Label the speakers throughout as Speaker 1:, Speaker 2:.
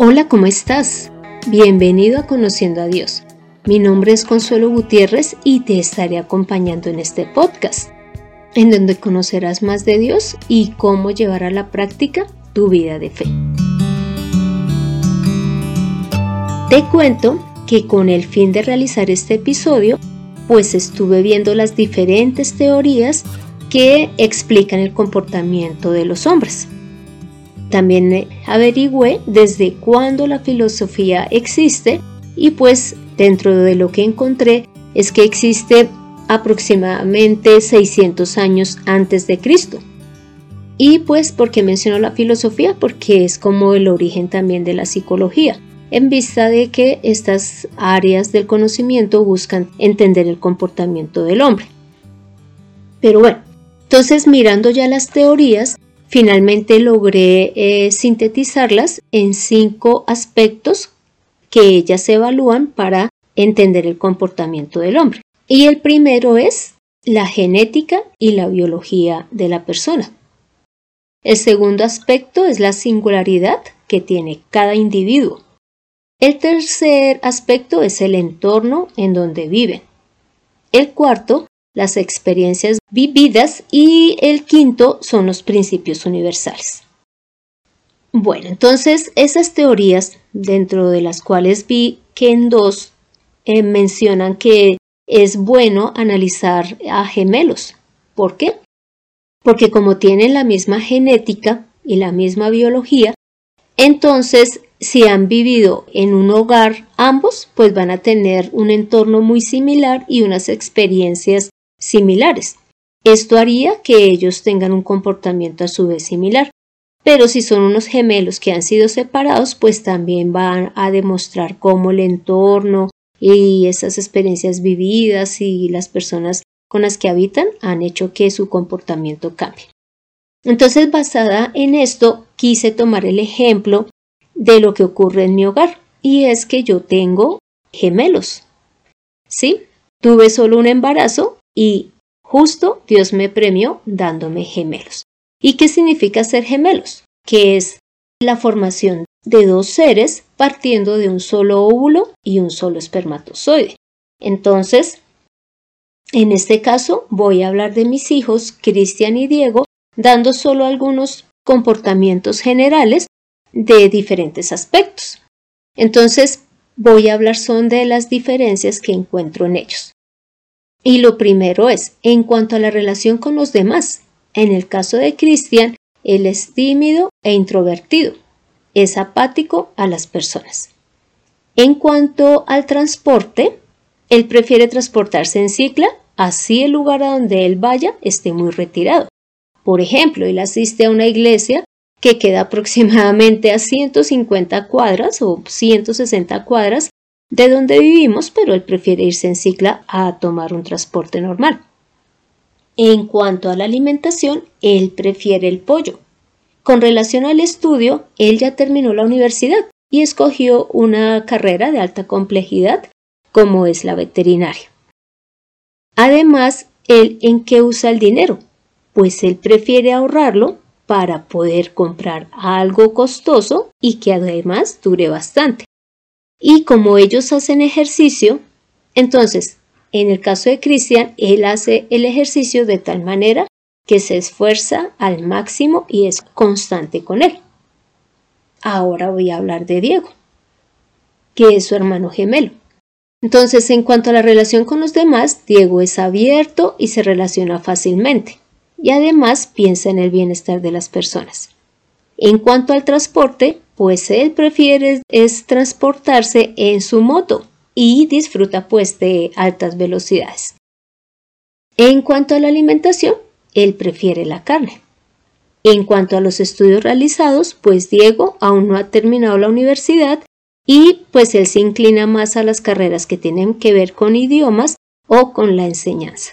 Speaker 1: Hola, ¿cómo estás? Bienvenido a Conociendo a Dios. Mi nombre es Consuelo Gutiérrez y te estaré acompañando en este podcast, en donde conocerás más de Dios y cómo llevar a la práctica tu vida de fe. Te cuento que con el fin de realizar este episodio, pues estuve viendo las diferentes teorías que explican el comportamiento de los hombres. También averigüé desde cuándo la filosofía existe y pues dentro de lo que encontré es que existe aproximadamente 600 años antes de Cristo. Y pues, ¿por qué menciono la filosofía? Porque es como el origen también de la psicología, en vista de que estas áreas del conocimiento buscan entender el comportamiento del hombre. Pero bueno, entonces mirando ya las teorías, Finalmente logré eh, sintetizarlas en cinco aspectos que ellas evalúan para entender el comportamiento del hombre. Y el primero es la genética y la biología de la persona. El segundo aspecto es la singularidad que tiene cada individuo. El tercer aspecto es el entorno en donde viven. El cuarto las experiencias vividas y el quinto son los principios universales. Bueno, entonces esas teorías, dentro de las cuales vi que en dos eh, mencionan que es bueno analizar a gemelos. ¿Por qué? Porque como tienen la misma genética y la misma biología, entonces si han vivido en un hogar ambos, pues van a tener un entorno muy similar y unas experiencias similares. Esto haría que ellos tengan un comportamiento a su vez similar. Pero si son unos gemelos que han sido separados, pues también van a demostrar cómo el entorno y esas experiencias vividas y las personas con las que habitan han hecho que su comportamiento cambie. Entonces, basada en esto, quise tomar el ejemplo de lo que ocurre en mi hogar, y es que yo tengo gemelos. ¿Sí? Tuve solo un embarazo y justo Dios me premió dándome gemelos. ¿Y qué significa ser gemelos? Que es la formación de dos seres partiendo de un solo óvulo y un solo espermatozoide. Entonces, en este caso voy a hablar de mis hijos, Cristian y Diego, dando solo algunos comportamientos generales de diferentes aspectos. Entonces, voy a hablar son de las diferencias que encuentro en ellos. Y lo primero es, en cuanto a la relación con los demás, en el caso de Cristian, él es tímido e introvertido, es apático a las personas. En cuanto al transporte, él prefiere transportarse en cicla, así el lugar a donde él vaya esté muy retirado. Por ejemplo, él asiste a una iglesia que queda aproximadamente a 150 cuadras o 160 cuadras de donde vivimos, pero él prefiere irse en cicla a tomar un transporte normal. En cuanto a la alimentación, él prefiere el pollo. Con relación al estudio, él ya terminó la universidad y escogió una carrera de alta complejidad como es la veterinaria. Además, él en qué usa el dinero? Pues él prefiere ahorrarlo para poder comprar algo costoso y que además dure bastante. Y como ellos hacen ejercicio, entonces, en el caso de Cristian, él hace el ejercicio de tal manera que se esfuerza al máximo y es constante con él. Ahora voy a hablar de Diego, que es su hermano gemelo. Entonces, en cuanto a la relación con los demás, Diego es abierto y se relaciona fácilmente, y además piensa en el bienestar de las personas. En cuanto al transporte, pues él prefiere es transportarse en su moto y disfruta pues de altas velocidades. En cuanto a la alimentación, él prefiere la carne. En cuanto a los estudios realizados, pues Diego aún no ha terminado la universidad y pues él se inclina más a las carreras que tienen que ver con idiomas o con la enseñanza.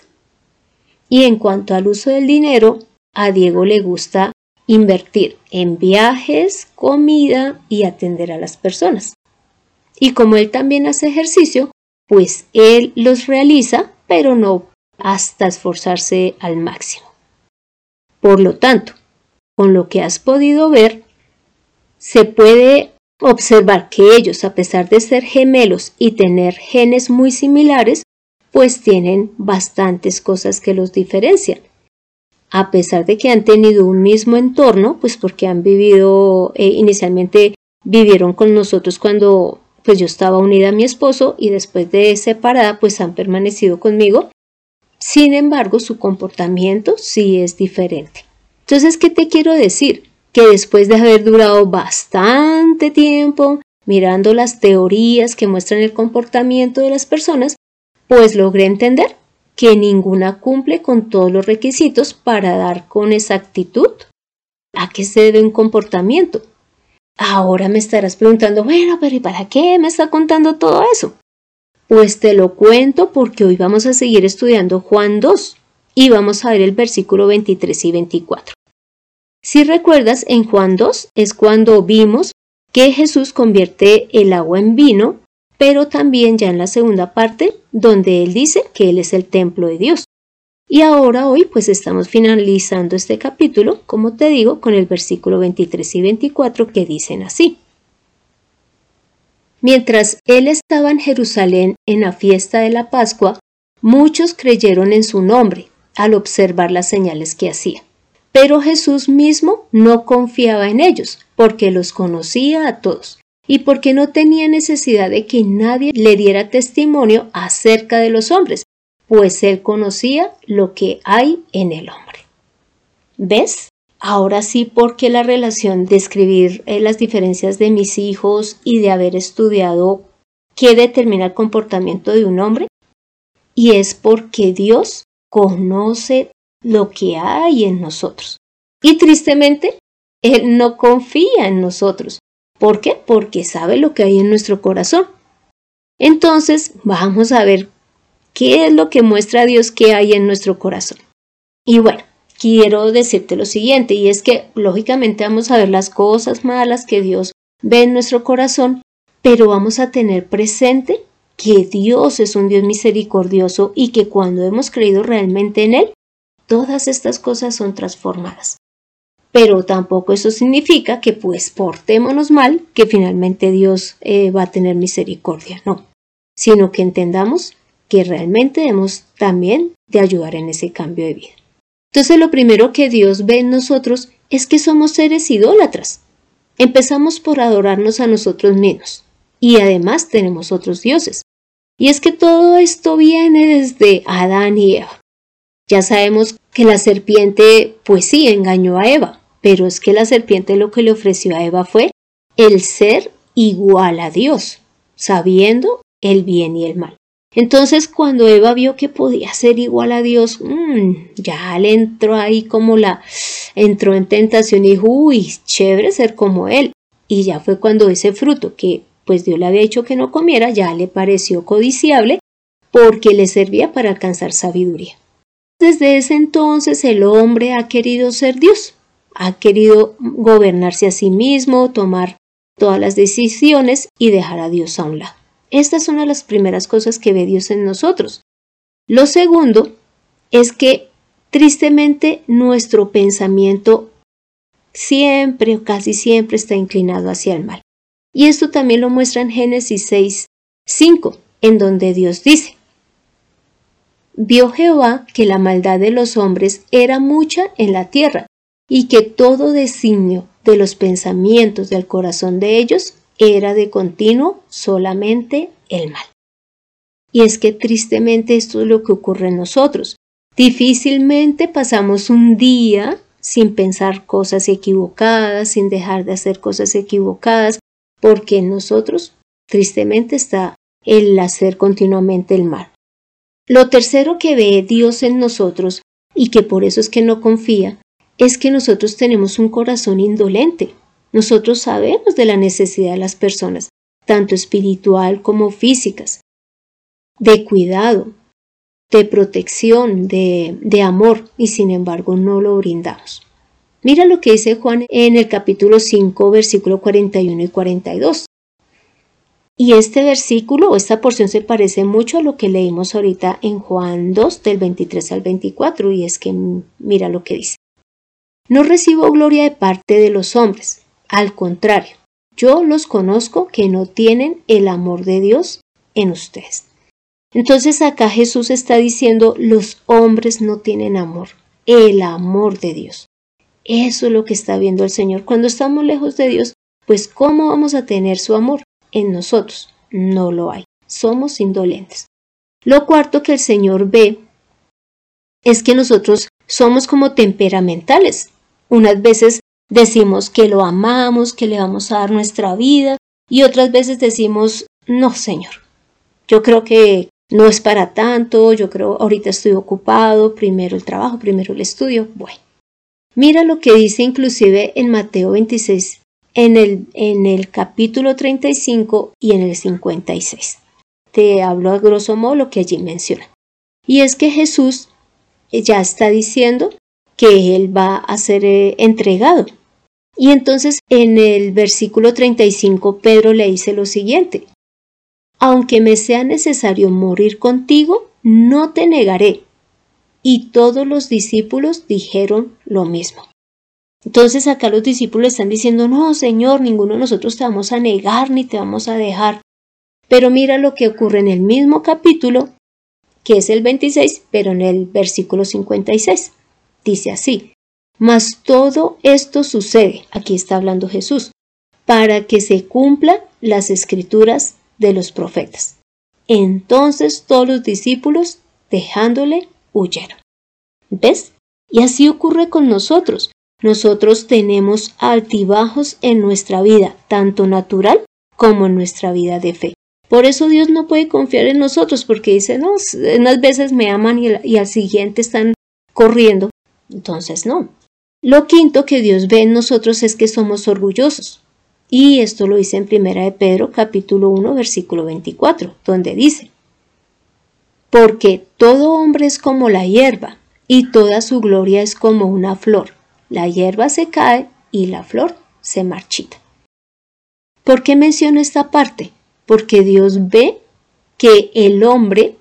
Speaker 1: Y en cuanto al uso del dinero, a Diego le gusta invertir en viajes, comida y atender a las personas. Y como él también hace ejercicio, pues él los realiza, pero no hasta esforzarse al máximo. Por lo tanto, con lo que has podido ver, se puede observar que ellos, a pesar de ser gemelos y tener genes muy similares, pues tienen bastantes cosas que los diferencian. A pesar de que han tenido un mismo entorno, pues porque han vivido, eh, inicialmente vivieron con nosotros cuando pues yo estaba unida a mi esposo y después de separada pues han permanecido conmigo. Sin embargo, su comportamiento sí es diferente. Entonces, ¿qué te quiero decir? Que después de haber durado bastante tiempo mirando las teorías que muestran el comportamiento de las personas, pues logré entender que ninguna cumple con todos los requisitos para dar con exactitud a qué se debe un comportamiento. Ahora me estarás preguntando, bueno, pero ¿y para qué me está contando todo eso? Pues te lo cuento porque hoy vamos a seguir estudiando Juan 2 y vamos a ver el versículo 23 y 24. Si recuerdas, en Juan 2 es cuando vimos que Jesús convierte el agua en vino, pero también ya en la segunda parte, donde él dice que él es el templo de Dios. Y ahora hoy pues estamos finalizando este capítulo, como te digo, con el versículo 23 y 24 que dicen así. Mientras él estaba en Jerusalén en la fiesta de la Pascua, muchos creyeron en su nombre al observar las señales que hacía. Pero Jesús mismo no confiaba en ellos, porque los conocía a todos y porque no tenía necesidad de que nadie le diera testimonio acerca de los hombres, pues él conocía lo que hay en el hombre. ¿Ves? Ahora sí, porque la relación de escribir eh, las diferencias de mis hijos y de haber estudiado qué determina el comportamiento de un hombre, y es porque Dios conoce lo que hay en nosotros. Y tristemente, Él no confía en nosotros. ¿Por qué? Porque sabe lo que hay en nuestro corazón. Entonces, vamos a ver ¿Qué es lo que muestra Dios que hay en nuestro corazón? Y bueno, quiero decirte lo siguiente, y es que lógicamente vamos a ver las cosas malas que Dios ve en nuestro corazón, pero vamos a tener presente que Dios es un Dios misericordioso y que cuando hemos creído realmente en Él, todas estas cosas son transformadas. Pero tampoco eso significa que pues portémonos mal, que finalmente Dios eh, va a tener misericordia, no, sino que entendamos que realmente debemos también de ayudar en ese cambio de vida. Entonces lo primero que Dios ve en nosotros es que somos seres idólatras. Empezamos por adorarnos a nosotros mismos y además tenemos otros dioses. Y es que todo esto viene desde Adán y Eva. Ya sabemos que la serpiente pues sí engañó a Eva, pero es que la serpiente lo que le ofreció a Eva fue el ser igual a Dios, sabiendo el bien y el mal. Entonces cuando Eva vio que podía ser igual a Dios, mm, ya le entró ahí como la, entró en tentación y dijo, uy, chévere ser como él. Y ya fue cuando ese fruto que pues Dios le había dicho que no comiera, ya le pareció codiciable porque le servía para alcanzar sabiduría. Desde ese entonces el hombre ha querido ser Dios, ha querido gobernarse a sí mismo, tomar todas las decisiones y dejar a Dios a un lado. Esta es una de las primeras cosas que ve Dios en nosotros. Lo segundo es que tristemente nuestro pensamiento siempre o casi siempre está inclinado hacia el mal. Y esto también lo muestra en Génesis 6, 5, en donde Dios dice, Vio Jehová que la maldad de los hombres era mucha en la tierra, y que todo designio de los pensamientos del corazón de ellos era de continuo solamente el mal. Y es que tristemente esto es lo que ocurre en nosotros. Difícilmente pasamos un día sin pensar cosas equivocadas, sin dejar de hacer cosas equivocadas, porque en nosotros tristemente está el hacer continuamente el mal. Lo tercero que ve Dios en nosotros, y que por eso es que no confía, es que nosotros tenemos un corazón indolente. Nosotros sabemos de la necesidad de las personas, tanto espiritual como físicas, de cuidado, de protección, de, de amor, y sin embargo no lo brindamos. Mira lo que dice Juan en el capítulo 5, versículo 41 y 42. Y este versículo esta porción se parece mucho a lo que leímos ahorita en Juan 2 del 23 al 24 y es que mira lo que dice. No recibo gloria de parte de los hombres, al contrario, yo los conozco que no tienen el amor de Dios en ustedes. Entonces acá Jesús está diciendo, los hombres no tienen amor, el amor de Dios. Eso es lo que está viendo el Señor. Cuando estamos lejos de Dios, pues ¿cómo vamos a tener su amor en nosotros? No lo hay. Somos indolentes. Lo cuarto que el Señor ve es que nosotros somos como temperamentales. Unas veces decimos que lo amamos, que le vamos a dar nuestra vida y otras veces decimos, no, Señor, yo creo que no es para tanto, yo creo ahorita estoy ocupado, primero el trabajo, primero el estudio. Bueno, mira lo que dice inclusive en Mateo 26, en el, en el capítulo 35 y en el 56. Te hablo a grosso modo lo que allí menciona. Y es que Jesús ya está diciendo que él va a ser eh, entregado. Y entonces en el versículo 35 Pedro le dice lo siguiente, aunque me sea necesario morir contigo, no te negaré. Y todos los discípulos dijeron lo mismo. Entonces acá los discípulos están diciendo, no, Señor, ninguno de nosotros te vamos a negar ni te vamos a dejar. Pero mira lo que ocurre en el mismo capítulo, que es el 26, pero en el versículo 56. Dice así, mas todo esto sucede, aquí está hablando Jesús, para que se cumplan las escrituras de los profetas. Entonces todos los discípulos, dejándole, huyeron. ¿Ves? Y así ocurre con nosotros. Nosotros tenemos altibajos en nuestra vida, tanto natural como en nuestra vida de fe. Por eso Dios no puede confiar en nosotros, porque dice, no, unas veces me aman y, y al siguiente están corriendo. Entonces, no. Lo quinto que Dios ve en nosotros es que somos orgullosos. Y esto lo dice en Primera de Pedro capítulo 1 versículo 24, donde dice, Porque todo hombre es como la hierba, y toda su gloria es como una flor. La hierba se cae y la flor se marchita. ¿Por qué menciono esta parte? Porque Dios ve que el hombre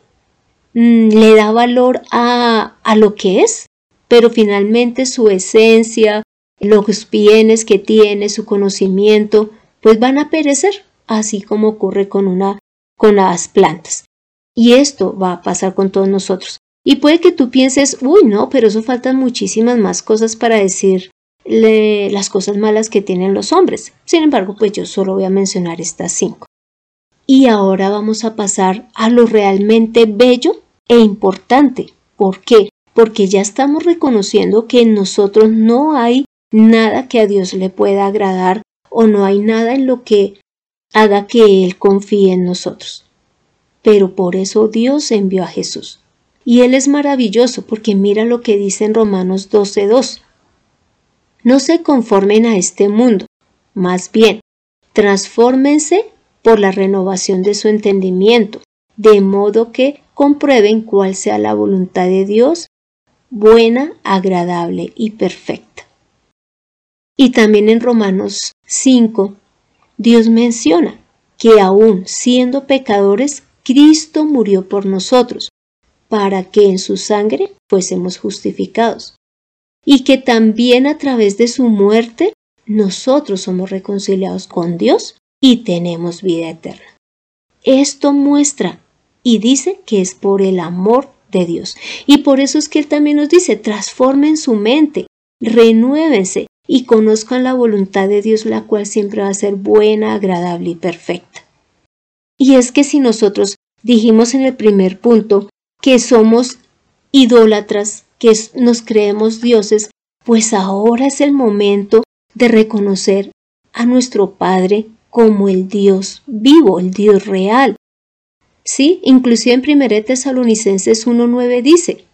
Speaker 1: mm, le da valor a, a lo que es, pero finalmente su esencia, los bienes que tiene, su conocimiento, pues van a perecer, así como ocurre con una con las plantas. Y esto va a pasar con todos nosotros. Y puede que tú pienses, uy, no, pero eso faltan muchísimas más cosas para decir las cosas malas que tienen los hombres. Sin embargo, pues yo solo voy a mencionar estas cinco. Y ahora vamos a pasar a lo realmente bello e importante. ¿Por qué? Porque ya estamos reconociendo que en nosotros no hay nada que a Dios le pueda agradar o no hay nada en lo que haga que Él confíe en nosotros. Pero por eso Dios envió a Jesús. Y Él es maravilloso porque mira lo que dice en Romanos 12.2. No se conformen a este mundo, más bien, transfórmense por la renovación de su entendimiento, de modo que comprueben cuál sea la voluntad de Dios, buena, agradable y perfecta. Y también en Romanos 5, Dios menciona que aún siendo pecadores, Cristo murió por nosotros, para que en su sangre fuésemos justificados. Y que también a través de su muerte nosotros somos reconciliados con Dios y tenemos vida eterna. Esto muestra y dice que es por el amor Dios. Y por eso es que Él también nos dice, transformen su mente, renuévense y conozcan la voluntad de Dios, la cual siempre va a ser buena, agradable y perfecta. Y es que si nosotros dijimos en el primer punto que somos idólatras, que nos creemos dioses, pues ahora es el momento de reconocer a nuestro Padre como el Dios vivo, el Dios real. Sí, inclusive en 1 Tesalonicenses 1.9 dice,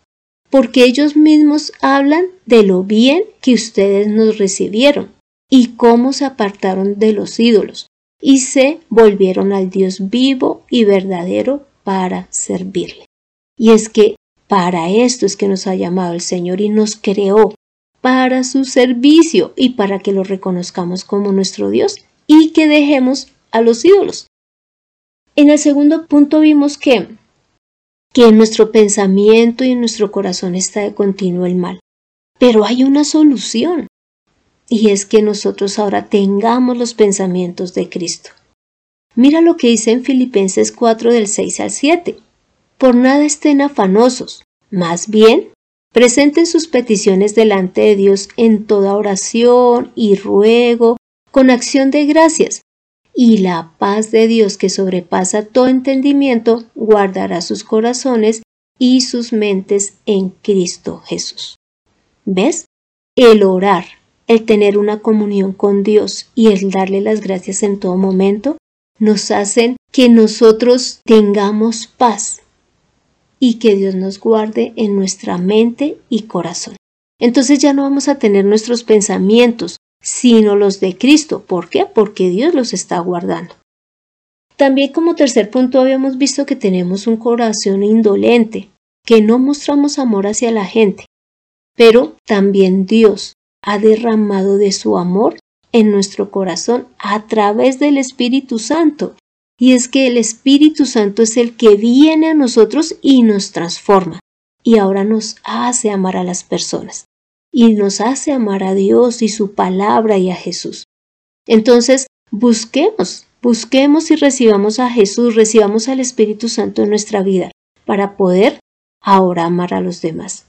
Speaker 1: porque ellos mismos hablan de lo bien que ustedes nos recibieron y cómo se apartaron de los ídolos y se volvieron al Dios vivo y verdadero para servirle. Y es que para esto es que nos ha llamado el Señor y nos creó para su servicio y para que lo reconozcamos como nuestro Dios y que dejemos a los ídolos. En el segundo punto vimos que que en nuestro pensamiento y en nuestro corazón está de continuo el mal. Pero hay una solución. y es que nosotros ahora tengamos los pensamientos de Cristo. Mira lo que dice en Filipenses 4 del 6 al 7. Por nada estén afanosos, más bien presenten sus peticiones delante de Dios en toda oración y ruego, con acción de gracias, y la paz de Dios que sobrepasa todo entendimiento guardará sus corazones y sus mentes en Cristo Jesús. ¿Ves? El orar, el tener una comunión con Dios y el darle las gracias en todo momento nos hacen que nosotros tengamos paz y que Dios nos guarde en nuestra mente y corazón. Entonces ya no vamos a tener nuestros pensamientos, sino los de Cristo. ¿Por qué? Porque Dios los está guardando. También como tercer punto habíamos visto que tenemos un corazón indolente, que no mostramos amor hacia la gente, pero también Dios ha derramado de su amor en nuestro corazón a través del Espíritu Santo. Y es que el Espíritu Santo es el que viene a nosotros y nos transforma. Y ahora nos hace amar a las personas y nos hace amar a Dios y su palabra y a Jesús. Entonces, busquemos, busquemos y recibamos a Jesús, recibamos al Espíritu Santo en nuestra vida para poder ahora amar a los demás.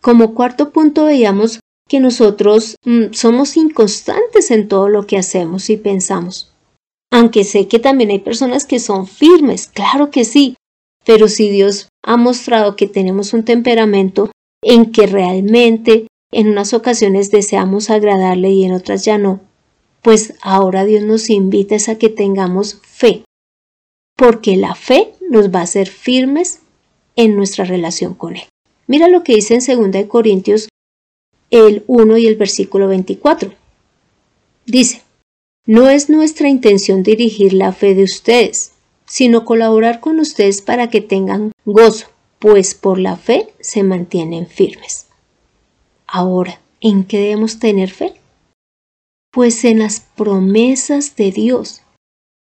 Speaker 1: Como cuarto punto veíamos que nosotros mm, somos inconstantes en todo lo que hacemos y pensamos. Aunque sé que también hay personas que son firmes, claro que sí, pero si Dios ha mostrado que tenemos un temperamento en que realmente en unas ocasiones deseamos agradarle y en otras ya no, pues ahora Dios nos invita a que tengamos fe, porque la fe nos va a hacer firmes en nuestra relación con Él. Mira lo que dice en 2 Corintios el 1 y el versículo 24. Dice, no es nuestra intención dirigir la fe de ustedes, sino colaborar con ustedes para que tengan gozo, pues por la fe se mantienen firmes. Ahora, ¿en qué debemos tener fe? Pues en las promesas de Dios,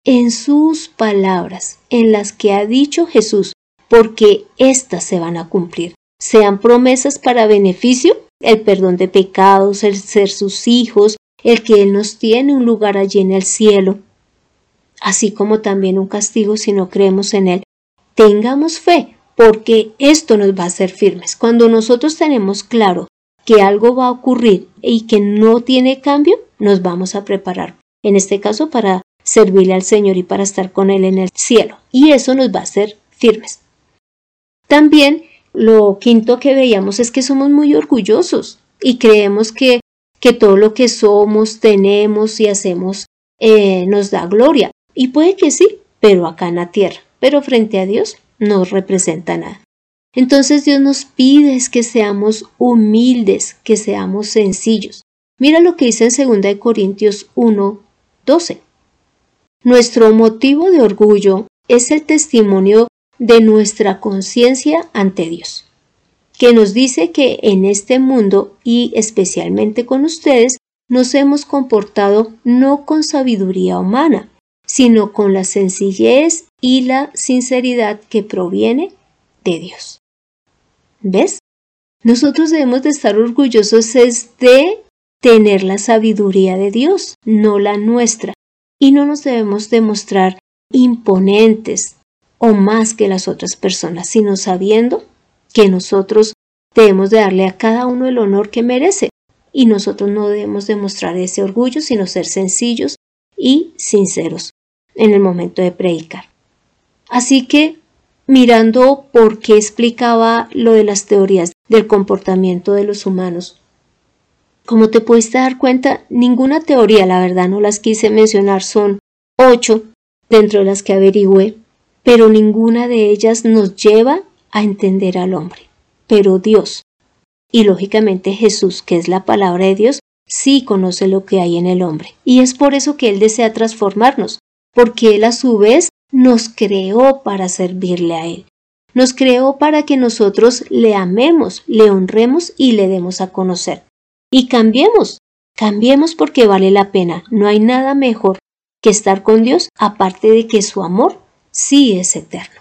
Speaker 1: en sus palabras, en las que ha dicho Jesús, porque éstas se van a cumplir, sean promesas para beneficio, el perdón de pecados, el ser sus hijos, el que Él nos tiene un lugar allí en el cielo, así como también un castigo si no creemos en Él. Tengamos fe, porque esto nos va a hacer firmes. Cuando nosotros tenemos claro que algo va a ocurrir y que no tiene cambio, nos vamos a preparar, en este caso para servirle al Señor y para estar con Él en el cielo. Y eso nos va a hacer firmes. También lo quinto que veíamos es que somos muy orgullosos y creemos que, que todo lo que somos, tenemos y hacemos eh, nos da gloria. Y puede que sí, pero acá en la tierra. Pero frente a Dios no representa nada. Entonces Dios nos pide que seamos humildes, que seamos sencillos. Mira lo que dice en 2 Corintios 1, 12. Nuestro motivo de orgullo es el testimonio de nuestra conciencia ante Dios, que nos dice que en este mundo y especialmente con ustedes nos hemos comportado no con sabiduría humana, sino con la sencillez y la sinceridad que proviene de Dios. ¿Ves? Nosotros debemos de estar orgullosos de tener la sabiduría de Dios, no la nuestra, y no nos debemos demostrar imponentes o más que las otras personas, sino sabiendo que nosotros debemos de darle a cada uno el honor que merece, y nosotros no debemos demostrar ese orgullo, sino ser sencillos y sinceros en el momento de predicar. Así que, mirando por qué explicaba lo de las teorías del comportamiento de los humanos, como te pudiste dar cuenta, ninguna teoría, la verdad no las quise mencionar, son ocho dentro de las que averigüé, pero ninguna de ellas nos lleva a entender al hombre. Pero Dios, y lógicamente Jesús, que es la palabra de Dios, sí conoce lo que hay en el hombre. Y es por eso que Él desea transformarnos, porque Él a su vez nos creó para servirle a Él. Nos creó para que nosotros le amemos, le honremos y le demos a conocer. Y cambiemos, cambiemos porque vale la pena. No hay nada mejor que estar con Dios aparte de que su amor sí es eterno.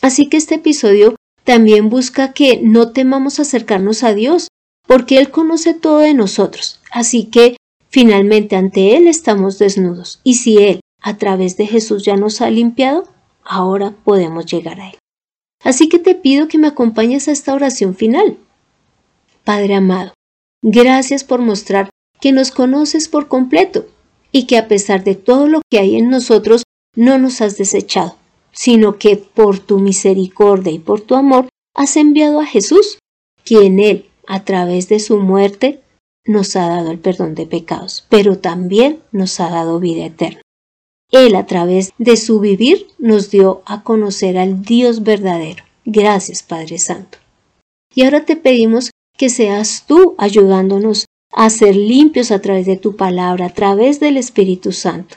Speaker 1: Así que este episodio también busca que no temamos acercarnos a Dios, porque Él conoce todo de nosotros. Así que finalmente ante Él estamos desnudos. Y si Él, a través de Jesús, ya nos ha limpiado, ahora podemos llegar a Él. Así que te pido que me acompañes a esta oración final. Padre amado, gracias por mostrar que nos conoces por completo y que a pesar de todo lo que hay en nosotros, no nos has desechado, sino que por tu misericordia y por tu amor has enviado a Jesús, quien Él, a través de su muerte, nos ha dado el perdón de pecados, pero también nos ha dado vida eterna. Él a través de su vivir nos dio a conocer al Dios verdadero. Gracias Padre Santo. Y ahora te pedimos que seas tú ayudándonos a ser limpios a través de tu palabra, a través del Espíritu Santo,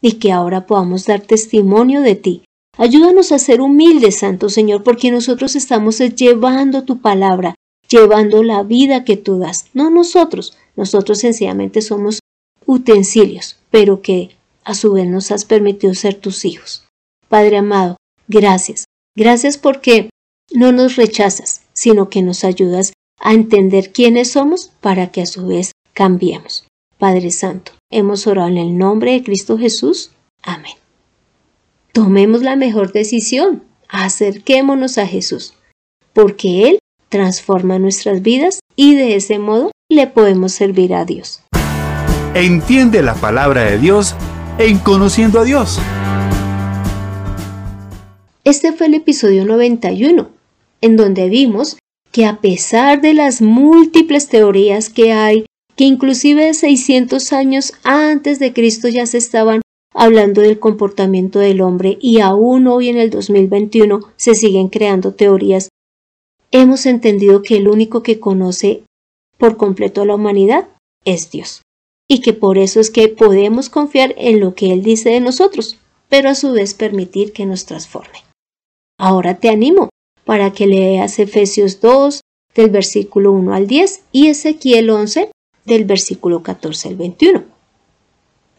Speaker 1: y que ahora podamos dar testimonio de ti. Ayúdanos a ser humildes, Santo Señor, porque nosotros estamos llevando tu palabra, llevando la vida que tú das, no nosotros, nosotros sencillamente somos utensilios, pero que a su vez nos has permitido ser tus hijos. Padre amado, gracias. Gracias porque no nos rechazas, sino que nos ayudas a entender quiénes somos para que a su vez cambiemos. Padre Santo, hemos orado en el nombre de Cristo Jesús. Amén. Tomemos la mejor decisión, acerquémonos a Jesús, porque Él transforma nuestras vidas y de ese modo le podemos servir a Dios.
Speaker 2: Entiende la palabra de Dios en Conociendo a Dios.
Speaker 1: Este fue el episodio 91, en donde vimos que a pesar de las múltiples teorías que hay, que inclusive 600 años antes de Cristo ya se estaban hablando del comportamiento del hombre y aún hoy en el 2021 se siguen creando teorías, hemos entendido que el único que conoce por completo a la humanidad es Dios y que por eso es que podemos confiar en lo que Él dice de nosotros, pero a su vez permitir que nos transforme. Ahora te animo para que leas Efesios 2 del versículo 1 al 10 y Ezequiel 11 del versículo 14 al 21.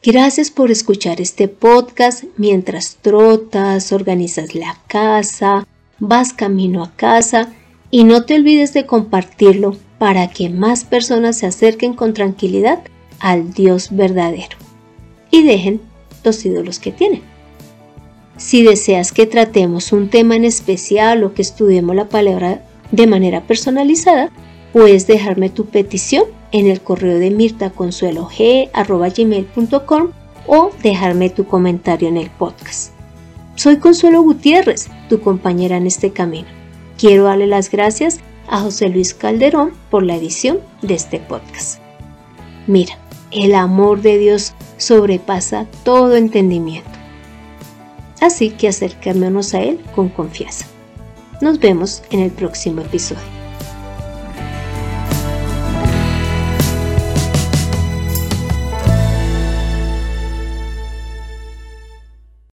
Speaker 1: Gracias por escuchar este podcast mientras trotas, organizas la casa, vas camino a casa y no te olvides de compartirlo para que más personas se acerquen con tranquilidad al Dios verdadero y dejen los ídolos que tienen. Si deseas que tratemos un tema en especial o que estudiemos la palabra de manera personalizada, puedes dejarme tu petición en el correo de mirtaconsuelog.com o dejarme tu comentario en el podcast. Soy Consuelo Gutiérrez, tu compañera en este camino. Quiero darle las gracias a José Luis Calderón por la edición de este podcast. Mira, el amor de Dios sobrepasa todo entendimiento. Así que acerquémonos a Él con confianza. Nos vemos en el próximo episodio.